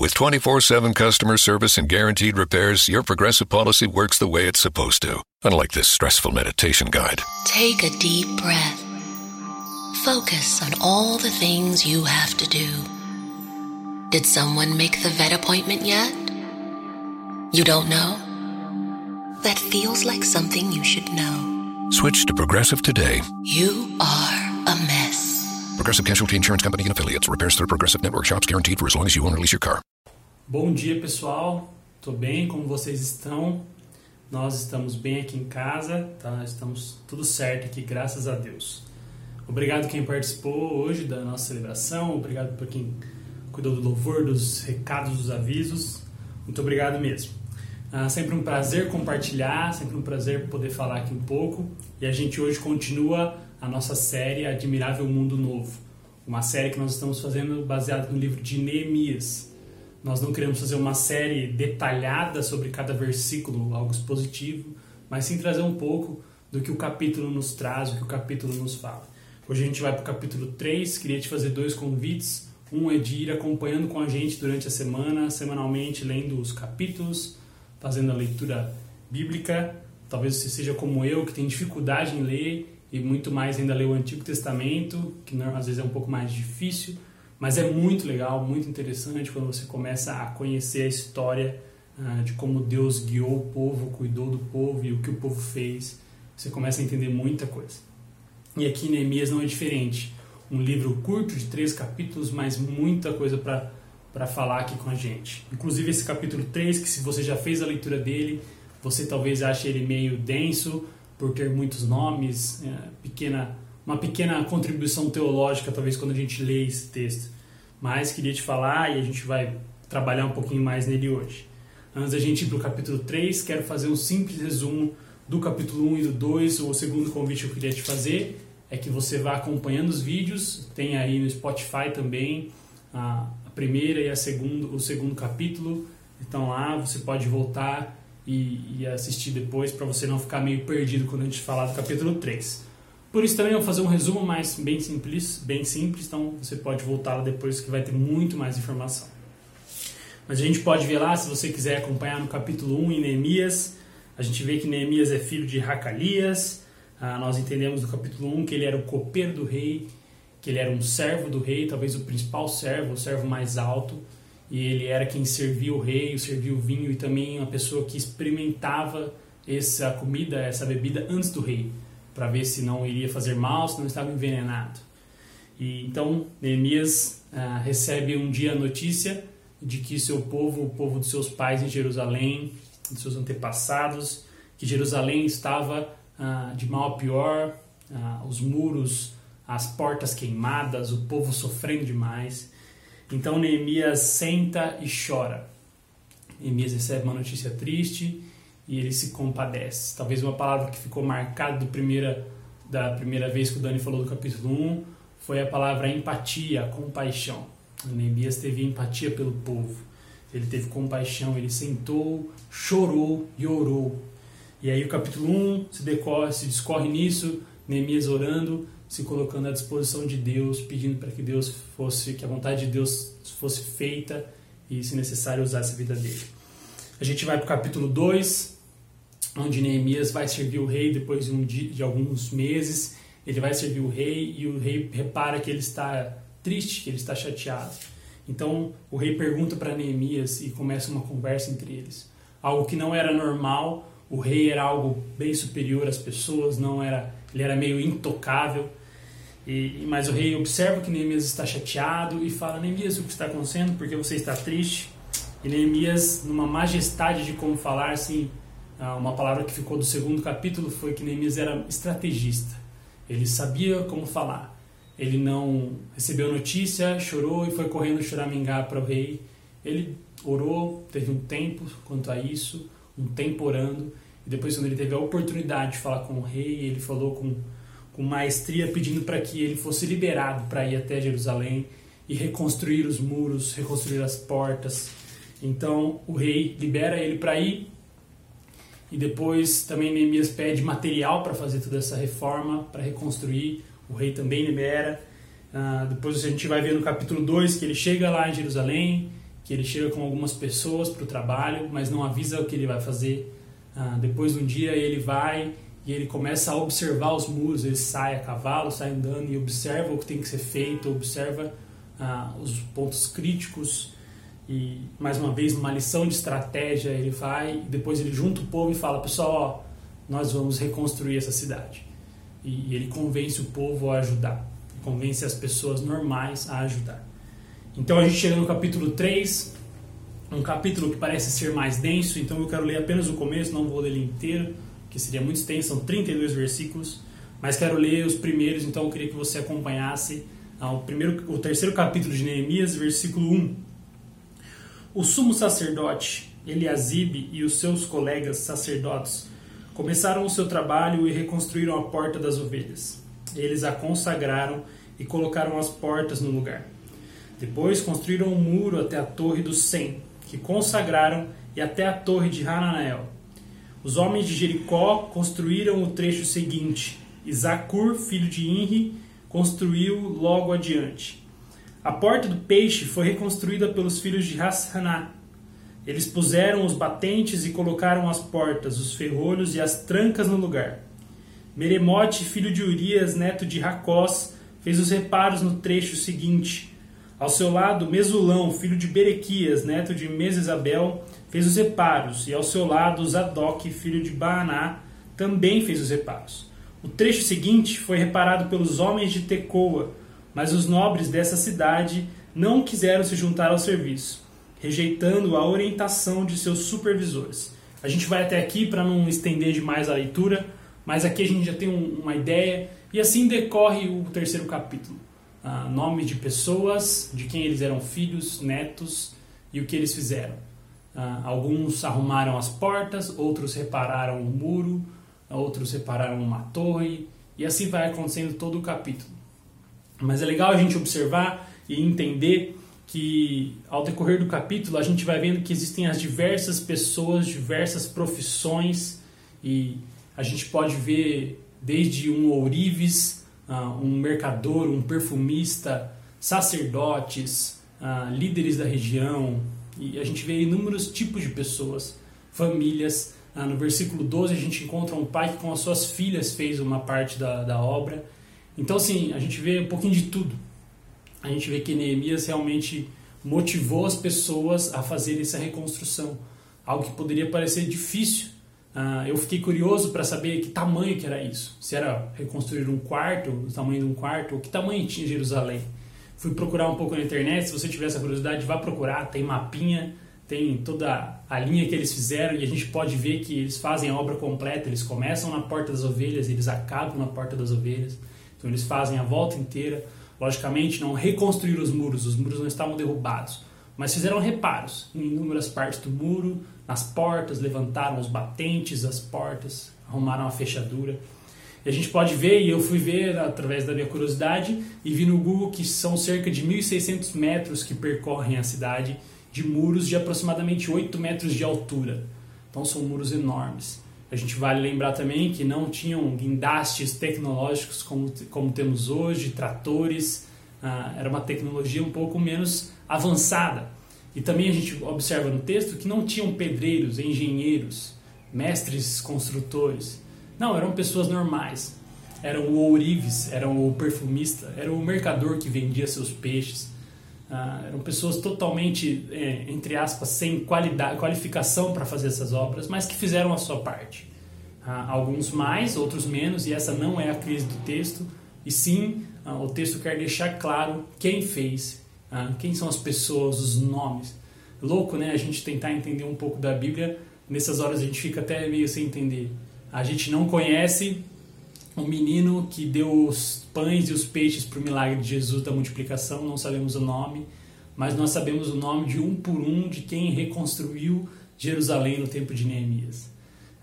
With 24 7 customer service and guaranteed repairs, your progressive policy works the way it's supposed to. Unlike this stressful meditation guide. Take a deep breath. Focus on all the things you have to do. Did someone make the vet appointment yet? You don't know? That feels like something you should know. Switch to Progressive today. You are a mess. Progressive Casualty Insurance Company and affiliates. Repairs through Progressive Network shops guaranteed for as long as you own or lease your car. Bom dia, pessoal. Tô bem, como vocês estão? Nós estamos bem aqui em casa, tá? Estamos tudo certo aqui, graças a Deus. Obrigado quem participou hoje da nossa celebração, obrigado por quem cuidou do louvor, dos recados, dos avisos. Muito obrigado mesmo. Ah, sempre um prazer compartilhar, sempre um prazer poder falar aqui um pouco. E a gente hoje continua a nossa série Admirável Mundo Novo, uma série que nós estamos fazendo baseada no livro de Neemias. Nós não queremos fazer uma série detalhada sobre cada versículo, algo expositivo, mas sim trazer um pouco do que o capítulo nos traz, o que o capítulo nos fala. Hoje a gente vai para o capítulo 3, queria te fazer dois convites. Um é de ir acompanhando com a gente durante a semana, semanalmente, lendo os capítulos, fazendo a leitura bíblica. Talvez você seja como eu, que tem dificuldade em ler e muito mais ainda ler o Antigo Testamento, que às vezes é um pouco mais difícil, mas é muito legal, muito interessante quando você começa a conhecer a história uh, de como Deus guiou o povo, cuidou do povo e o que o povo fez. Você começa a entender muita coisa. E aqui Neemias não é diferente. Um livro curto de três capítulos, mas muita coisa para para falar aqui com a gente. Inclusive esse capítulo 3, que se você já fez a leitura dele, você talvez ache ele meio denso por ter muitos nomes, é, pequena, uma pequena contribuição teológica talvez quando a gente lê esse texto. Mas queria te falar e a gente vai trabalhar um pouquinho mais nele hoje. Antes da gente ir para o capítulo 3, quero fazer um simples resumo do capítulo 1 e do 2. O segundo convite que eu queria te fazer é que você vá acompanhando os vídeos, tem aí no Spotify também a, primeira e a segundo, o segundo capítulo. Então lá você pode voltar e, e assistir depois para você não ficar meio perdido quando a gente falar do capítulo 3. Por isso também eu vou fazer um resumo mais bem simples, bem simples, então você pode voltar lá depois que vai ter muito mais informação. Mas a gente pode ver lá, se você quiser acompanhar no capítulo 1 em Neemias, a gente vê que Neemias é filho de Racalias, ah, nós entendemos no capítulo 1 que ele era o copeiro do rei, que ele era um servo do rei, talvez o principal servo, o servo mais alto, e ele era quem servia o rei, servia o vinho e também uma pessoa que experimentava essa comida, essa bebida antes do rei, para ver se não iria fazer mal, se não estava envenenado. E então Neemias ah, recebe um dia a notícia de que seu povo, o povo dos seus pais em Jerusalém, dos seus antepassados, que Jerusalém estava ah, de mal a pior, ah, os muros, as portas queimadas, o povo sofrendo demais. Então Neemias senta e chora. Neemias recebe uma notícia triste e ele se compadece. Talvez uma palavra que ficou marcada do primeira, da primeira vez que o Dani falou do capítulo 1 foi a palavra empatia, compaixão. Neemias teve empatia pelo povo. Ele teve compaixão, ele sentou, chorou e orou e aí o capítulo 1 se, decorre, se discorre nisso, Neemias orando, se colocando à disposição de Deus, pedindo para que Deus fosse, que a vontade de Deus fosse feita e, se necessário, usasse a vida dele. A gente vai para o capítulo 2, onde Neemias vai servir o rei depois de, um dia, de alguns meses. Ele vai servir o rei e o rei repara que ele está triste, que ele está chateado. Então o rei pergunta para Neemias e começa uma conversa entre eles. Algo que não era normal o rei era algo bem superior às pessoas, não era, ele era meio intocável. E, mas o rei observa que Neemias está chateado e fala: Neemias, o que está acontecendo? Porque você está triste? E Neemias, numa majestade de como falar, assim, uma palavra que ficou do segundo capítulo foi que Neemias era estrategista. Ele sabia como falar. Ele não recebeu notícia, chorou e foi correndo choramingar para o rei. Ele orou, teve um tempo quanto a isso, um tempo orando, e depois, quando ele teve a oportunidade de falar com o rei, ele falou com, com maestria, pedindo para que ele fosse liberado para ir até Jerusalém e reconstruir os muros, reconstruir as portas. Então, o rei libera ele para ir. E depois também Neemias pede material para fazer toda essa reforma, para reconstruir. O rei também libera. Uh, depois a gente vai ver no capítulo 2 que ele chega lá em Jerusalém, que ele chega com algumas pessoas para o trabalho, mas não avisa o que ele vai fazer. Ah, depois de um dia ele vai e ele começa a observar os muros, ele sai a cavalo, sai andando e observa o que tem que ser feito, observa ah, os pontos críticos e mais uma vez numa lição de estratégia ele vai depois ele junta o povo e fala pessoal ó, nós vamos reconstruir essa cidade e ele convence o povo a ajudar convence as pessoas normais a ajudar então a gente chega no capítulo 3 um capítulo que parece ser mais denso então eu quero ler apenas o começo não vou ler ele inteiro que seria muito extenso são 32 versículos mas quero ler os primeiros então eu queria que você acompanhasse o, primeiro, o terceiro capítulo de Neemias, versículo 1. O sumo sacerdote Eliasibe e os seus colegas sacerdotes começaram o seu trabalho e reconstruíram a porta das ovelhas. Eles a consagraram e colocaram as portas no lugar. Depois construíram um muro até a torre do Sem, que consagraram, e até a torre de Hananael. Os homens de Jericó construíram o trecho seguinte. Isacur, filho de Inri, construiu logo adiante. A porta do peixe foi reconstruída pelos filhos de Hassaná. Eles puseram os batentes e colocaram as portas, os ferrolhos e as trancas no lugar. Meremote, filho de Urias, neto de Racós, fez os reparos no trecho seguinte. Ao seu lado, Mesulão, filho de Berequias, neto de Mesesabel, fez os reparos, e ao seu lado, Zadok, filho de Baaná, também fez os reparos. O trecho seguinte foi reparado pelos homens de Tecoa, mas os nobres dessa cidade não quiseram se juntar ao serviço, rejeitando a orientação de seus supervisores. A gente vai até aqui para não estender demais a leitura, mas aqui a gente já tem uma ideia e assim decorre o terceiro capítulo. Ah, nome de pessoas, de quem eles eram filhos, netos e o que eles fizeram. Ah, alguns arrumaram as portas, outros repararam o muro, outros separaram uma torre, e assim vai acontecendo todo o capítulo. Mas é legal a gente observar e entender que ao decorrer do capítulo a gente vai vendo que existem as diversas pessoas, diversas profissões e a gente pode ver desde um ourives, ah, um mercador, um perfumista, sacerdotes, ah, líderes da região e a gente vê inúmeros tipos de pessoas, famílias ah, no versículo 12 a gente encontra um pai que com as suas filhas fez uma parte da, da obra. Então, assim, a gente vê um pouquinho de tudo. A gente vê que Neemias realmente motivou as pessoas a fazer essa reconstrução. Algo que poderia parecer difícil. Ah, eu fiquei curioso para saber que tamanho que era isso. Se era reconstruir um quarto, o tamanho de um quarto, ou que tamanho tinha Jerusalém. Fui procurar um pouco na internet, se você tiver essa curiosidade, vá procurar, tem mapinha tem toda a linha que eles fizeram e a gente pode ver que eles fazem a obra completa. Eles começam na Porta das Ovelhas, eles acabam na Porta das Ovelhas. Então eles fazem a volta inteira. Logicamente, não reconstruíram os muros, os muros não estavam derrubados, mas fizeram reparos em inúmeras partes do muro, nas portas, levantaram os batentes das portas, arrumaram a fechadura. E a gente pode ver, e eu fui ver através da minha curiosidade, e vi no Google que são cerca de 1.600 metros que percorrem a cidade de muros de aproximadamente 8 metros de altura. Então são muros enormes. A gente vale lembrar também que não tinham guindastes tecnológicos como, como temos hoje, tratores, ah, era uma tecnologia um pouco menos avançada. E também a gente observa no texto que não tinham pedreiros, engenheiros, mestres construtores. Não, eram pessoas normais. Eram o ourives, eram o perfumista, era o mercador que vendia seus peixes ah, eram pessoas totalmente, é, entre aspas, sem qualidade, qualificação para fazer essas obras, mas que fizeram a sua parte. Ah, alguns mais, outros menos, e essa não é a crise do texto, e sim ah, o texto quer deixar claro quem fez, ah, quem são as pessoas, os nomes. Louco, né? A gente tentar entender um pouco da Bíblia, nessas horas a gente fica até meio sem entender. A gente não conhece um menino que deu os pães e os peixes para o milagre de Jesus da multiplicação, não sabemos o nome, mas nós sabemos o nome de um por um de quem reconstruiu Jerusalém no tempo de Neemias.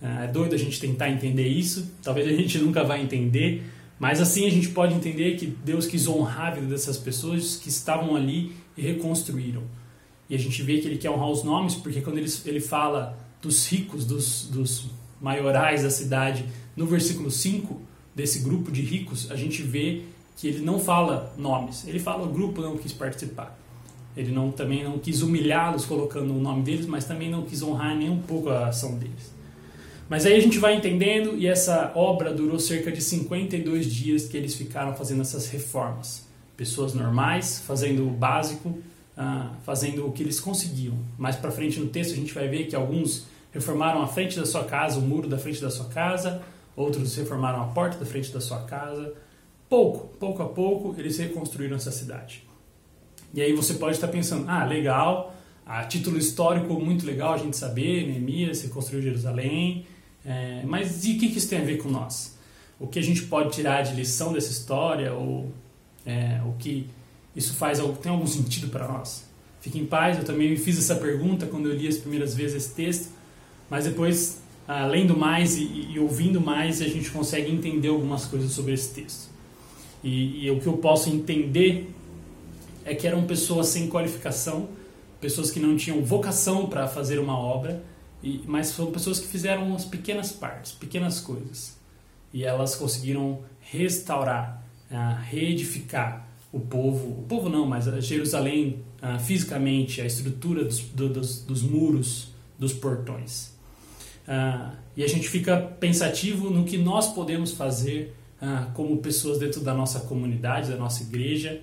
Ah, é doido a gente tentar entender isso, talvez a gente nunca vai entender, mas assim a gente pode entender que Deus quis honrar a vida dessas pessoas que estavam ali e reconstruíram. E a gente vê que ele quer honrar os nomes, porque quando ele, ele fala dos ricos, dos, dos maiorais da cidade, no versículo 5, desse grupo de ricos, a gente vê que ele não fala nomes, ele fala o grupo não quis participar. ele não, também não quis humilhá-los colocando o nome deles, mas também não quis honrar nem um pouco a ação deles. Mas aí a gente vai entendendo e essa obra durou cerca de 52 dias que eles ficaram fazendo essas reformas. Pessoas normais, fazendo o básico, ah, fazendo o que eles conseguiam. Mais para frente no texto a gente vai ver que alguns reformaram a frente da sua casa, o muro da frente da sua casa, outros reformaram a porta da frente da sua casa. Pouco, pouco a pouco, eles reconstruíram essa cidade. E aí você pode estar pensando, ah, legal, a título histórico muito legal a gente saber, Neemias reconstruiu Jerusalém, é, mas e o que, que isso tem a ver com nós? O que a gente pode tirar de lição dessa história ou é, o que isso faz tem algum sentido para nós? Fique em paz, eu também me fiz essa pergunta quando eu li as primeiras vezes esse texto, mas depois, ah, lendo mais e, e ouvindo mais, a gente consegue entender algumas coisas sobre esse texto. E, e o que eu posso entender é que eram pessoas sem qualificação, pessoas que não tinham vocação para fazer uma obra, e, mas foram pessoas que fizeram as pequenas partes, pequenas coisas. E elas conseguiram restaurar, uh, reedificar o povo, o povo não, mas Jerusalém uh, fisicamente, a estrutura dos, do, dos, dos, muros, dos portões. Uh, e a gente fica pensativo no que nós podemos fazer como pessoas dentro da nossa comunidade, da nossa igreja,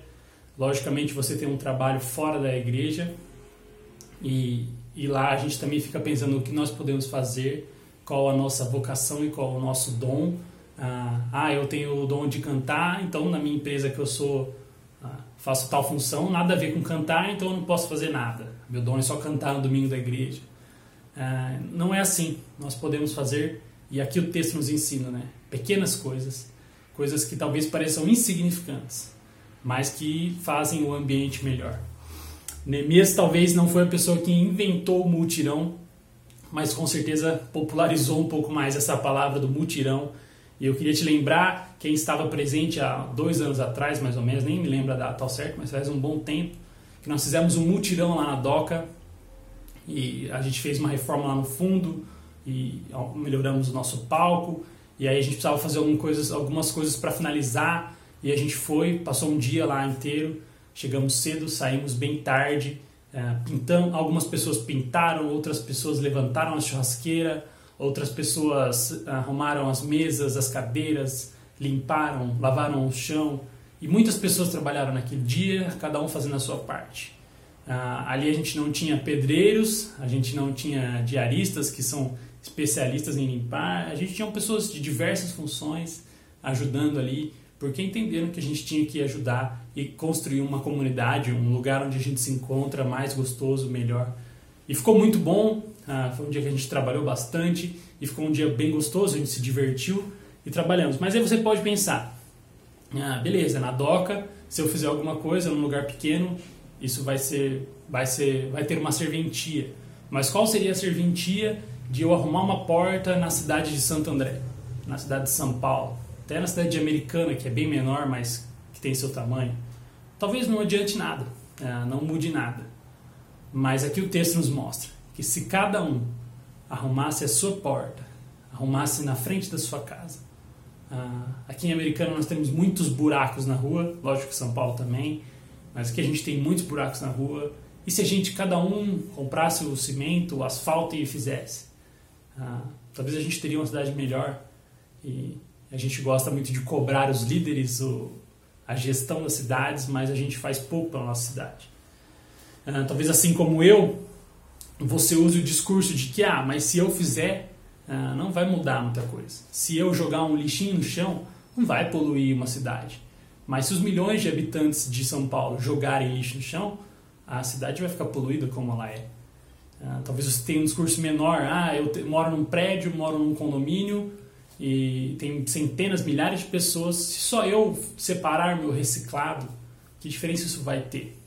Logicamente, você tem um trabalho fora da igreja e, e lá a gente também fica pensando o que nós podemos fazer, qual a nossa vocação e qual o nosso dom. Ah, ah eu tenho o dom de cantar, então na minha empresa que eu sou ah, faço tal função, nada a ver com cantar, então eu não posso fazer nada. Meu dom é só cantar no domingo da igreja. Ah, não é assim. Nós podemos fazer, e aqui o texto nos ensina, né? Pequenas coisas, coisas que talvez pareçam insignificantes, mas que fazem o ambiente melhor. Neemias talvez não foi a pessoa que inventou o mutirão, mas com certeza popularizou um pouco mais essa palavra do mutirão. E eu queria te lembrar, quem estava presente há dois anos atrás, mais ou menos, nem me lembro a data ao certo, mas faz um bom tempo, que nós fizemos um mutirão lá na DOCA e a gente fez uma reforma lá no fundo e melhoramos o nosso palco. E aí a gente precisava fazer algumas coisas, algumas coisas para finalizar e a gente foi, passou um dia lá inteiro, chegamos cedo, saímos bem tarde, é, pintamos, algumas pessoas pintaram, outras pessoas levantaram a churrasqueira, outras pessoas arrumaram as mesas, as cadeiras, limparam, lavaram o chão. E muitas pessoas trabalharam naquele dia, cada um fazendo a sua parte. Ah, ali a gente não tinha pedreiros, a gente não tinha diaristas que são especialistas em limpar, a gente tinha pessoas de diversas funções ajudando ali porque entenderam que a gente tinha que ajudar e construir uma comunidade, um lugar onde a gente se encontra mais gostoso, melhor. E ficou muito bom, ah, foi um dia que a gente trabalhou bastante e ficou um dia bem gostoso, a gente se divertiu e trabalhamos. Mas aí você pode pensar, ah, beleza, na doca, se eu fizer alguma coisa num lugar pequeno, isso vai ser, vai ser, vai ter uma serventia. Mas qual seria a serventia de eu arrumar uma porta na cidade de Santo André, na cidade de São Paulo? até na cidade americana, que é bem menor, mas que tem seu tamanho, talvez não adiante nada, é, não mude nada. Mas aqui o texto nos mostra que se cada um arrumasse a sua porta, arrumasse na frente da sua casa. Ah, aqui em Americana nós temos muitos buracos na rua, lógico que São Paulo também, mas aqui a gente tem muitos buracos na rua. E se a gente, cada um, comprasse o cimento, o asfalto e fizesse? Ah, talvez a gente teria uma cidade melhor. E a gente gosta muito de cobrar os líderes o, a gestão das cidades, mas a gente faz pouco pela nossa cidade. Uh, talvez assim como eu, você use o discurso de que, ah, mas se eu fizer, uh, não vai mudar muita coisa. Se eu jogar um lixinho no chão, não vai poluir uma cidade. Mas se os milhões de habitantes de São Paulo jogarem lixo no chão, a cidade vai ficar poluída como ela é. Uh, talvez você tenha um discurso menor, ah, eu moro num prédio, moro num condomínio, e tem centenas, milhares de pessoas. Se só eu separar meu reciclado, que diferença isso vai ter?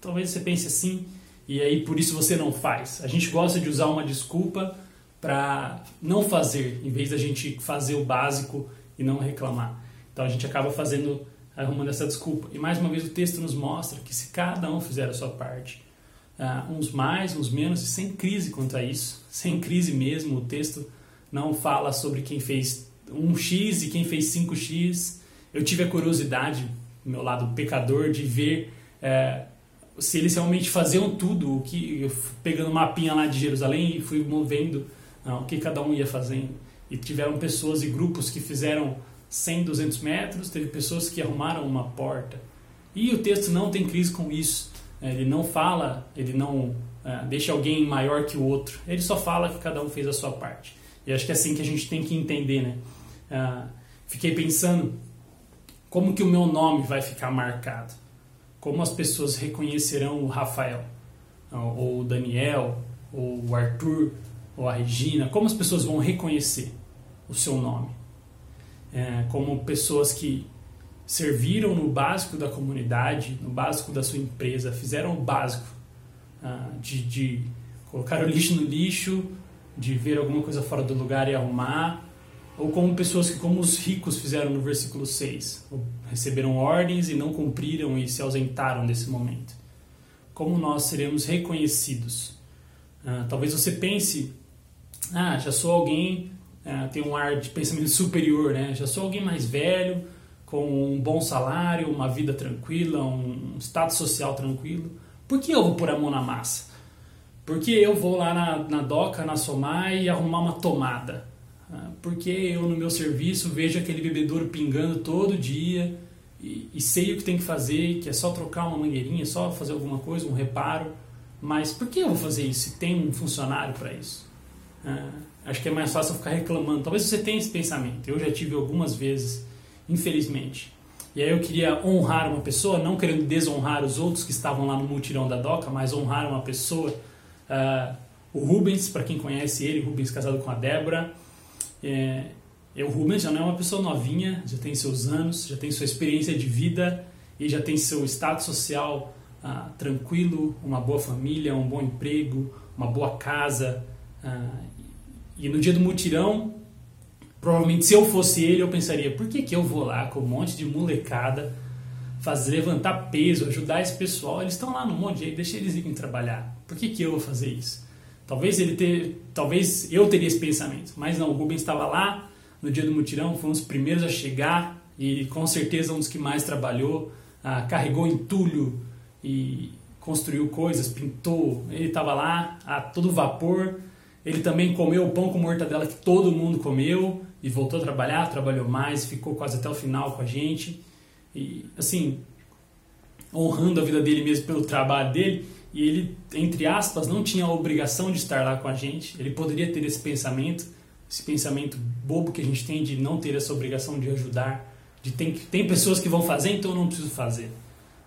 Talvez você pense assim e aí por isso você não faz. A gente gosta de usar uma desculpa para não fazer, em vez da gente fazer o básico e não reclamar. Então a gente acaba fazendo, arrumando essa desculpa. E mais uma vez o texto nos mostra que se cada um fizer a sua parte, uh, uns mais, uns menos, e sem crise quanto a isso, sem crise mesmo, o texto não fala sobre quem fez um X e quem fez 5X. Eu tive a curiosidade, meu lado pecador, de ver é, se eles realmente faziam tudo, o que pegando mapinha lá de Jerusalém e fui movendo não, o que cada um ia fazendo. E tiveram pessoas e grupos que fizeram 100, 200 metros, teve pessoas que arrumaram uma porta. E o texto não tem crise com isso. É, ele não fala, ele não uh, deixa alguém maior que o outro. Ele só fala que cada um fez a sua parte. E acho que é assim que a gente tem que entender, né? Uh, fiquei pensando como que o meu nome vai ficar marcado. Como as pessoas reconhecerão o Rafael, ou o Daniel, ou o Arthur, ou a Regina. Como as pessoas vão reconhecer o seu nome. É, como pessoas que serviram no básico da comunidade, no básico da sua empresa, fizeram o básico ah, de, de colocar o lixo no lixo, de ver alguma coisa fora do lugar e arrumar, ou como pessoas que, como os ricos fizeram no versículo 6, receberam ordens e não cumpriram e se ausentaram desse momento. Como nós seremos reconhecidos? Ah, talvez você pense, ah, já sou alguém é, tem um ar de pensamento superior, né? Já sou alguém mais velho, com um bom salário, uma vida tranquila, um status social tranquilo. Por que eu vou pôr a mão na massa? Porque eu vou lá na, na DOCA, na Somai e arrumar uma tomada? Ah, porque eu no meu serviço vejo aquele bebedouro pingando todo dia e, e sei o que tem que fazer, que é só trocar uma mangueirinha, só fazer alguma coisa, um reparo. Mas por que eu vou fazer isso se tem um funcionário para isso? Ah, acho que é mais fácil ficar reclamando. Talvez você tenha esse pensamento. Eu já tive algumas vezes, infelizmente. E aí eu queria honrar uma pessoa, não querendo desonrar os outros que estavam lá no multirão da DOCA, mas honrar uma pessoa. Uh, o Rubens, para quem conhece ele, Rubens casado com a Débora. É, o Rubens já não é uma pessoa novinha, já tem seus anos, já tem sua experiência de vida e já tem seu estado social uh, tranquilo, uma boa família, um bom emprego, uma boa casa. Uh, e no dia do mutirão, provavelmente se eu fosse ele, eu pensaria: por que, que eu vou lá com um monte de molecada fazer levantar peso, ajudar esse pessoal? Eles estão lá no monte de deixa eles irem trabalhar. Por que, que eu vou fazer isso? Talvez ele ter, talvez eu teria esse pensamento, mas não. O Rubens estava lá no dia do mutirão, foi um dos primeiros a chegar e com certeza um dos que mais trabalhou, ah, carregou entulho e construiu coisas, pintou. Ele estava lá a todo vapor ele também comeu o pão com mortadela que todo mundo comeu e voltou a trabalhar, trabalhou mais, ficou quase até o final com a gente. E assim, honrando a vida dele mesmo pelo trabalho dele, e ele, entre aspas, não tinha a obrigação de estar lá com a gente. Ele poderia ter esse pensamento, esse pensamento bobo que a gente tem de não ter essa obrigação de ajudar, de tem, tem pessoas que vão fazer, então eu não preciso fazer.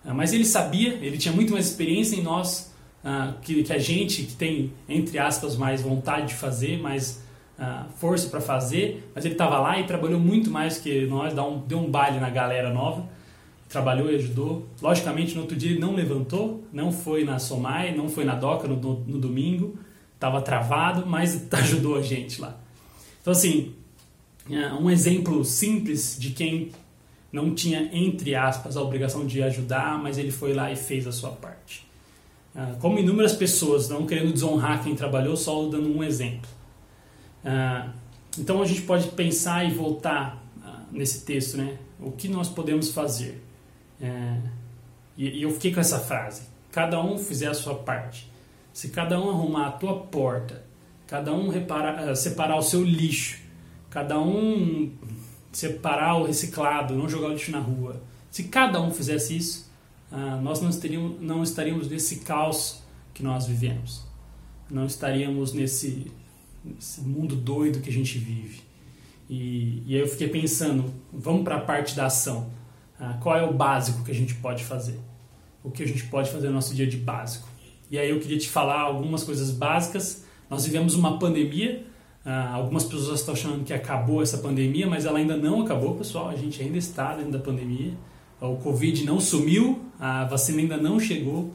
Ah, mas ele sabia, ele tinha muito mais experiência em nós uh, que, que, a gente que tem, entre aspas, mais vontade de fazer, mais uh, força para fazer, mas ele estava lá e trabalhou muito mais que nós, deu um, deu um baile na galera nova, trabalhou e ajudou. Logicamente, no outro dia ele não levantou, não foi na Somai, não foi na DOCA no, no, domingo, estava travado, mas ajudou a gente lá. Então, assim, é, um exemplo simples de quem não tinha, entre aspas, a obrigação de ajudar, mas ele foi lá e fez a sua parte. Ah, como inúmeras pessoas, não querendo desonrar quem trabalhou, só dando um exemplo. Ah, então a gente pode pensar e voltar ah, nesse texto, né? O que nós podemos fazer? É, e eu fiquei com essa frase: cada um fizer a sua parte. Se cada um arrumar a tua porta, cada um separar o seu lixo, cada um separar o reciclado, não jogar o lixo na rua. Se cada um fizesse isso, ah, nós não não estaríamos nesse caos que nós vivemos. Não estaríamos nesse, nesse mundo doido que a gente vive. E, e aí eu fiquei pensando, vamos para a parte da ação. Ah, qual é o básico que a gente pode fazer? O que a gente pode fazer no nosso dia de básico? E aí eu queria te falar algumas coisas básicas. Nós vivemos uma pandemia, ah, algumas pessoas estão achando que acabou essa pandemia, mas ela ainda não acabou, pessoal. A gente ainda está dentro da pandemia o Covid não sumiu, a vacina ainda não chegou.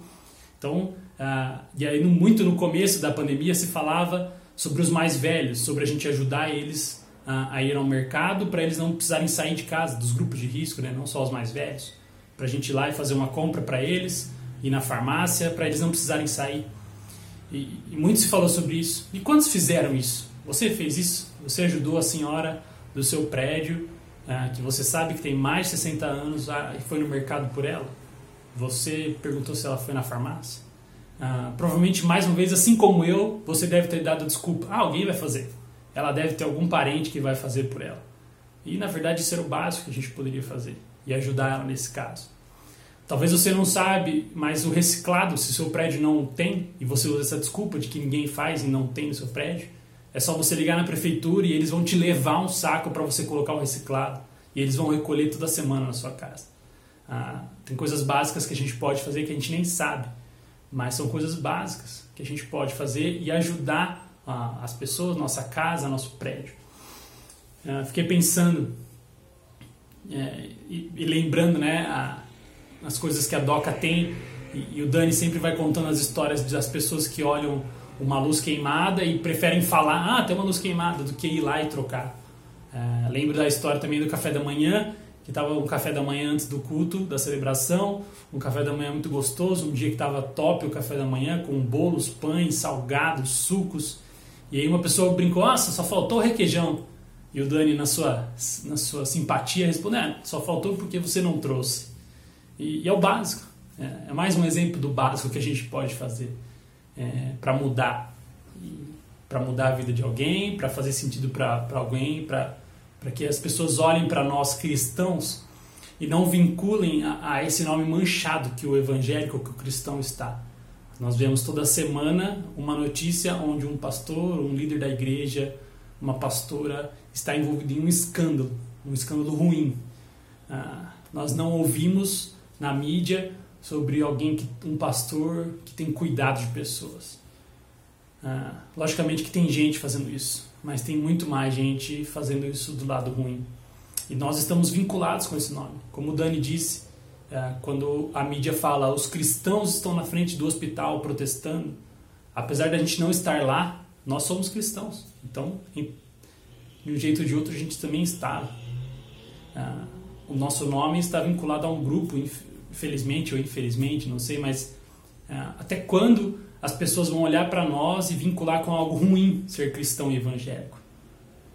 Então, uh, e aí muito no começo da pandemia se falava sobre os mais velhos, sobre a gente ajudar eles a ir ao mercado para eles não precisarem sair de casa, dos grupos de risco, né? não só os mais velhos, para a gente ir lá e fazer uma compra para eles, ir na farmácia, para eles não precisarem sair. E, e muito se falou sobre isso. E quantos fizeram isso? Você fez isso? Você ajudou a senhora do seu prédio é, que você sabe que tem mais de 60 anos ah, e foi no mercado por ela? Você perguntou se ela foi na farmácia? Ah, provavelmente, mais uma vez, assim como eu, você deve ter dado desculpa. Ah, alguém vai fazer. Ela deve ter algum parente que vai fazer por ela. E, na verdade, isso era o básico que a gente poderia fazer e ajudar ela nesse caso. Talvez você não sabe, mas o reciclado, se seu prédio não tem, e você usa essa desculpa de que ninguém faz e não tem no seu prédio, é só você ligar na prefeitura e eles vão te levar um saco para você colocar o reciclado. E eles vão recolher toda semana na sua casa. Ah, tem coisas básicas que a gente pode fazer que a gente nem sabe, mas são coisas básicas que a gente pode fazer e ajudar ah, as pessoas, nossa casa, nosso prédio. Ah, fiquei pensando é, e, e, lembrando né, a, as coisas que a DOCA tem, e, e, o Dani sempre vai contando as histórias das pessoas que olham uma luz queimada e preferem falar, ah, tem uma luz queimada, do que ir lá e trocar. É, lembro da história também do café da manhã, que estava um café da manhã antes do culto, da celebração, um café da manhã muito gostoso, um dia que estava top o café da manhã, com bolos, pães, salgados, sucos. E aí uma pessoa brincou, nossa, só faltou requeijão. E o Dani, na sua, na sua simpatia, respondeu: é, só faltou porque você não trouxe. E, e é o básico. É, é, mais um exemplo do básico que a gente pode fazer é, para mudar. Para mudar a vida de alguém, para fazer sentido para alguém, para que as pessoas olhem para nós cristãos e não vinculem a, a, esse nome manchado que o evangélico, que o cristão está. Nós vemos toda semana uma notícia onde um pastor, um líder da igreja, uma pastora está envolvida em um escândalo, um escândalo ruim. Ah, nós não ouvimos na mídia sobre alguém que um pastor que tem cuidado de pessoas. Ah, logicamente que tem gente fazendo isso, mas tem muito mais gente fazendo isso do lado ruim. E nós estamos vinculados com esse nome. Como o Dani disse, ah, quando a mídia fala os cristãos estão na frente do hospital protestando, apesar de a gente não estar lá, nós somos cristãos. Então, de um jeito ou de outro a gente também está. Ah, o nosso nome está vinculado a um grupo, infelizmente ou infelizmente, não sei, mas ah, até quando as pessoas vão olhar para nós e vincular com algo ruim ser cristão e evangélico?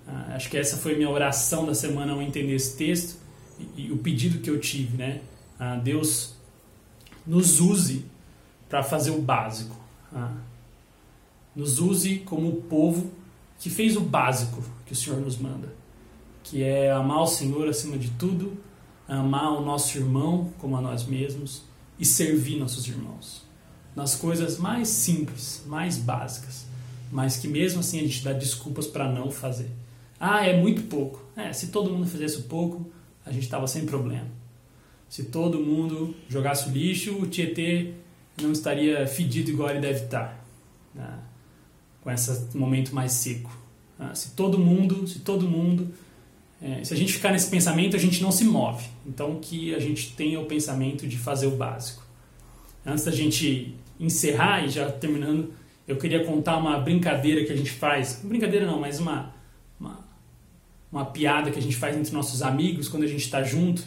Ah, acho que essa foi minha oração da semana ao entender esse texto e, e o pedido que eu tive, né? Ah, Deus nos use para fazer o básico. Nos use como povo que fez o básico que o Senhor nos manda, que é amar o Senhor acima de tudo, amar o nosso irmão como a nós mesmos e servir nossos irmãos. Nas coisas mais simples, mais básicas, mas que mesmo assim a gente dá desculpas para não fazer. Ah, é muito pouco. É, se todo mundo fizesse pouco, a gente estava sem problema. Se todo mundo jogasse o lixo, o Tietê não estaria fedido igual ele deve estar. Né? com esse momento mais seco. Ah, se todo mundo, se todo mundo, é, se a gente ficar nesse pensamento, a gente não se move. Então que a gente tenha o pensamento de fazer o básico. Antes da gente encerrar e já terminando, eu queria contar uma brincadeira que a gente faz. Brincadeira não, mas uma, uma, uma piada que a gente faz entre nossos amigos quando a gente está junto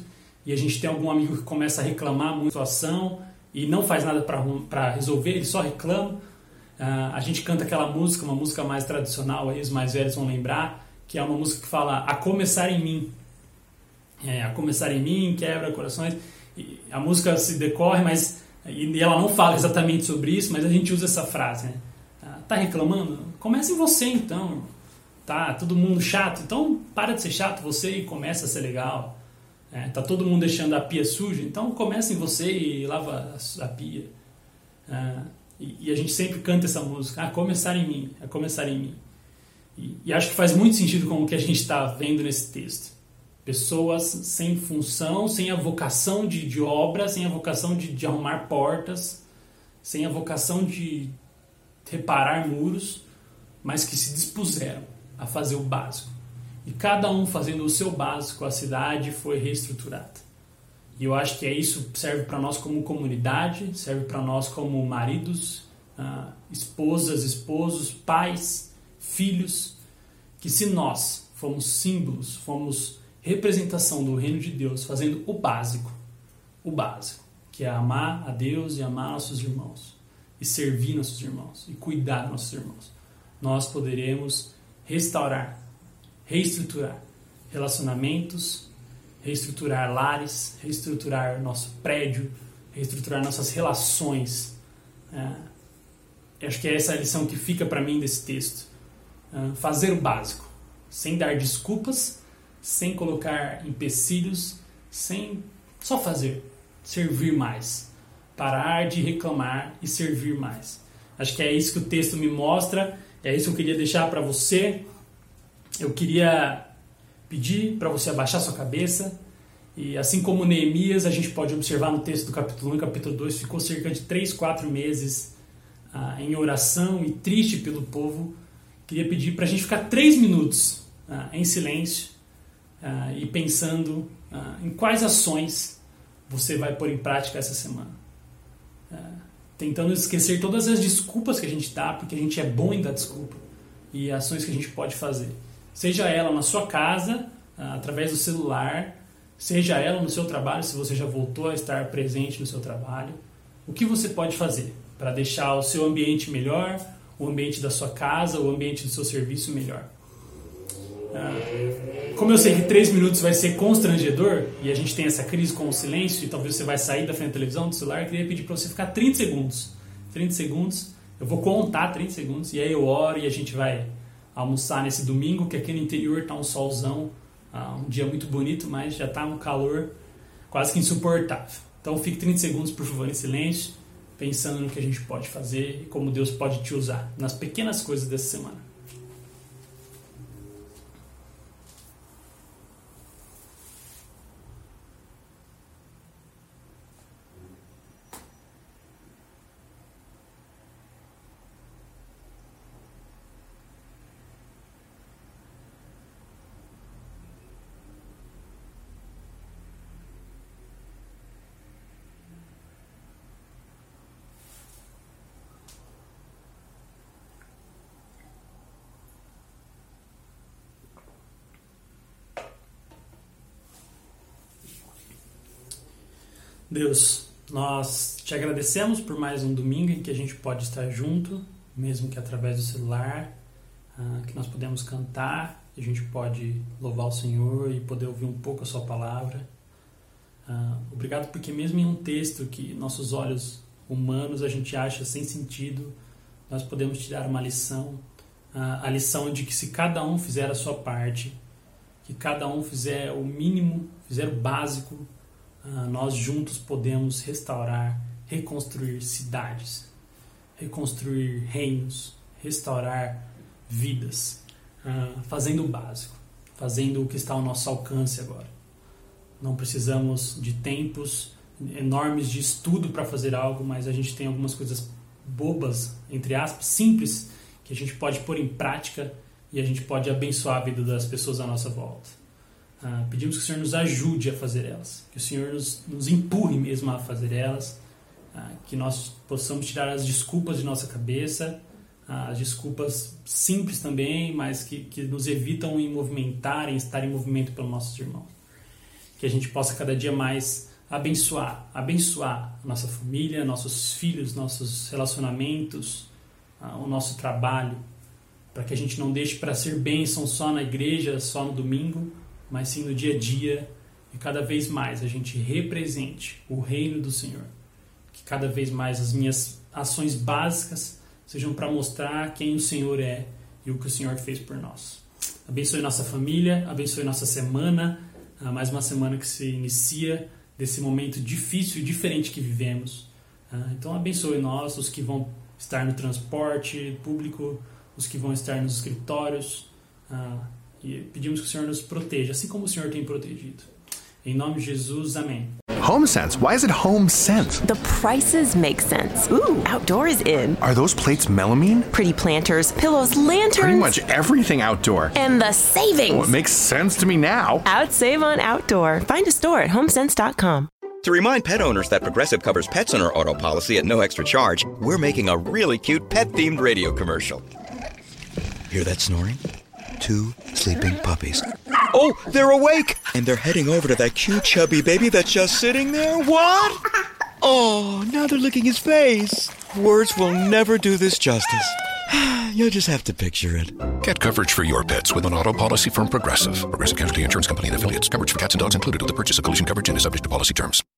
e a gente tem algum amigo que começa a reclamar muito da situação e não faz nada para resolver, ele só reclama Uh, a gente canta aquela música, uma música mais tradicional, aí os mais velhos vão lembrar, que é uma música que fala a começar em mim. É, a começar em mim, quebra corações. E a música se decorre, mas e ela não fala exatamente sobre isso, mas a gente usa essa frase. Né? Tá, tá reclamando? Comece em você então. Tá todo mundo chato, então para de ser chato você e começa a ser legal. É, tá todo mundo deixando a pia suja, então comece em você e lava a, a pia. É, e, e, a gente sempre canta essa música, a começar em mim, a começar em mim. E, e acho que faz muito sentido com o que a gente está vendo nesse texto. Pessoas sem função, sem a vocação de, de obra, sem a vocação de, de arrumar portas, sem a vocação de reparar muros, mas que se dispuseram a fazer o básico. E cada um fazendo o seu básico, a cidade foi reestruturada. E eu acho que é isso serve para nós como comunidade, serve para nós como maridos, uh, esposas, esposos, pais, filhos, que se nós fomos símbolos, fomos representação do reino de Deus, fazendo o básico, o básico, que é amar a Deus e amar nossos irmãos, e servir nossos irmãos, e cuidar nossos irmãos, nós poderemos restaurar, reestruturar relacionamentos, reestruturar lares, reestruturar nosso prédio, reestruturar nossas relações. É, acho que é essa a lição que fica para mim desse texto. É, fazer o básico, sem dar desculpas, sem colocar empecilhos, sem só fazer, servir mais, parar de reclamar e servir mais. Acho que é isso que o texto me mostra, é isso que eu queria deixar para você. Eu queria pedir para você abaixar sua cabeça, e assim como Neemias, a gente pode observar no texto do capítulo 1 e capítulo 2, ficou cerca de 3, 4 meses ah, em oração e triste pelo povo. Queria pedir para a gente ficar 3 minutos ah, em silêncio ah, e pensando ah, em quais ações você vai pôr em prática essa semana. Tentando esquecer todas as desculpas que a gente dá, porque a gente é bom em dar desculpa, e ações que a gente pode fazer. Seja ela na sua casa, através do celular, seja ela no seu trabalho, se você já voltou a estar presente no seu trabalho, o que você pode fazer para deixar o seu ambiente melhor, o ambiente da sua casa, o ambiente do seu serviço melhor. Ah, como eu sei que três minutos vai ser constrangedor e a gente tem essa crise com o silêncio e talvez você vai sair da frente da televisão, do celular, eu queria pedir para você ficar 30 segundos. 30 segundos, eu vou contar 30 segundos e aí eu oro e a gente vai almoçar nesse domingo, que aqui no interior está um solzão ah, um dia muito bonito, mas já está um calor quase que insuportável. Então fique 30 segundos, por favor, em silêncio, pensando no que a gente pode fazer e como Deus pode te usar nas pequenas coisas dessa semana. Deus, nós te agradecemos por mais um domingo em que a gente pode estar junto, mesmo que através do celular, uh, que nós podemos cantar, a gente pode louvar o Senhor e poder ouvir um pouco a Sua palavra. Uh, obrigado porque mesmo em um texto que nossos olhos humanos a gente acha sem sentido, nós podemos tirar uma lição, uh, a lição de que se cada um fizer a sua parte, que cada um fizer o mínimo, fizer o básico, ah, nós juntos podemos restaurar, reconstruir cidades, reconstruir reinos, restaurar vidas, ah, fazendo o básico, fazendo o que está ao nosso alcance agora. Não precisamos de tempos enormes de estudo para fazer algo, mas a gente tem algumas coisas bobas, entre aspas, simples, que a gente pode pôr em prática e a gente pode abençoar a vida das pessoas à nossa volta. Ah, pedimos que o Senhor nos ajude a fazer elas, que o Senhor nos, nos empurre mesmo a fazer elas, ah, que nós possamos tirar as desculpas de nossa cabeça, ah, as desculpas simples também, mas que, que nos evitam em movimentar, em estar em movimento pelos nossos irmãos. Que a gente possa cada dia mais abençoar, abençoar a nossa família, nossos filhos, nossos relacionamentos, o nosso trabalho, para que a gente não deixe para ser bênção só na igreja, só no domingo, mas sim no dia a dia e cada vez mais a gente represente o reino do Senhor. Que cada vez mais as minhas ações básicas sejam para mostrar quem o Senhor é e o que o Senhor fez por nós. Abençoe nossa família, abençoe nossa semana, mais uma semana que se inicia desse momento difícil e diferente que vivemos. Ah, então abençoe nós, os que vão estar no transporte público, os que vão estar nos escritórios, ah, e pedimos que o Senhor nos proteja, assim como o Senhor tem protegido. Em nome de Jesus, amém. Home Sense. Why is it Home Sense? The prices make sense. Ooh, outdoors is in. Are those plates melamine? Pretty planters, pillows, lanterns. Pretty much everything outdoor. And the savings. Well, it makes sense to me now. Out save on outdoor. Find a store at homesense.com. To remind pet owners that Progressive covers pets on our auto policy at no extra charge, we're making a really cute pet themed radio commercial. Hear that snoring? Two sleeping puppies. Oh, they're awake! And they're heading over to that cute chubby baby that's just sitting there. What? Oh, now they're licking his face. Words will never do this justice. You'll just have to picture it. Get coverage for your pets with an auto policy from Progressive. Progressive Casualty Insurance Company and affiliates. Coverage for cats and dogs included with the purchase of collision coverage and is subject to policy terms.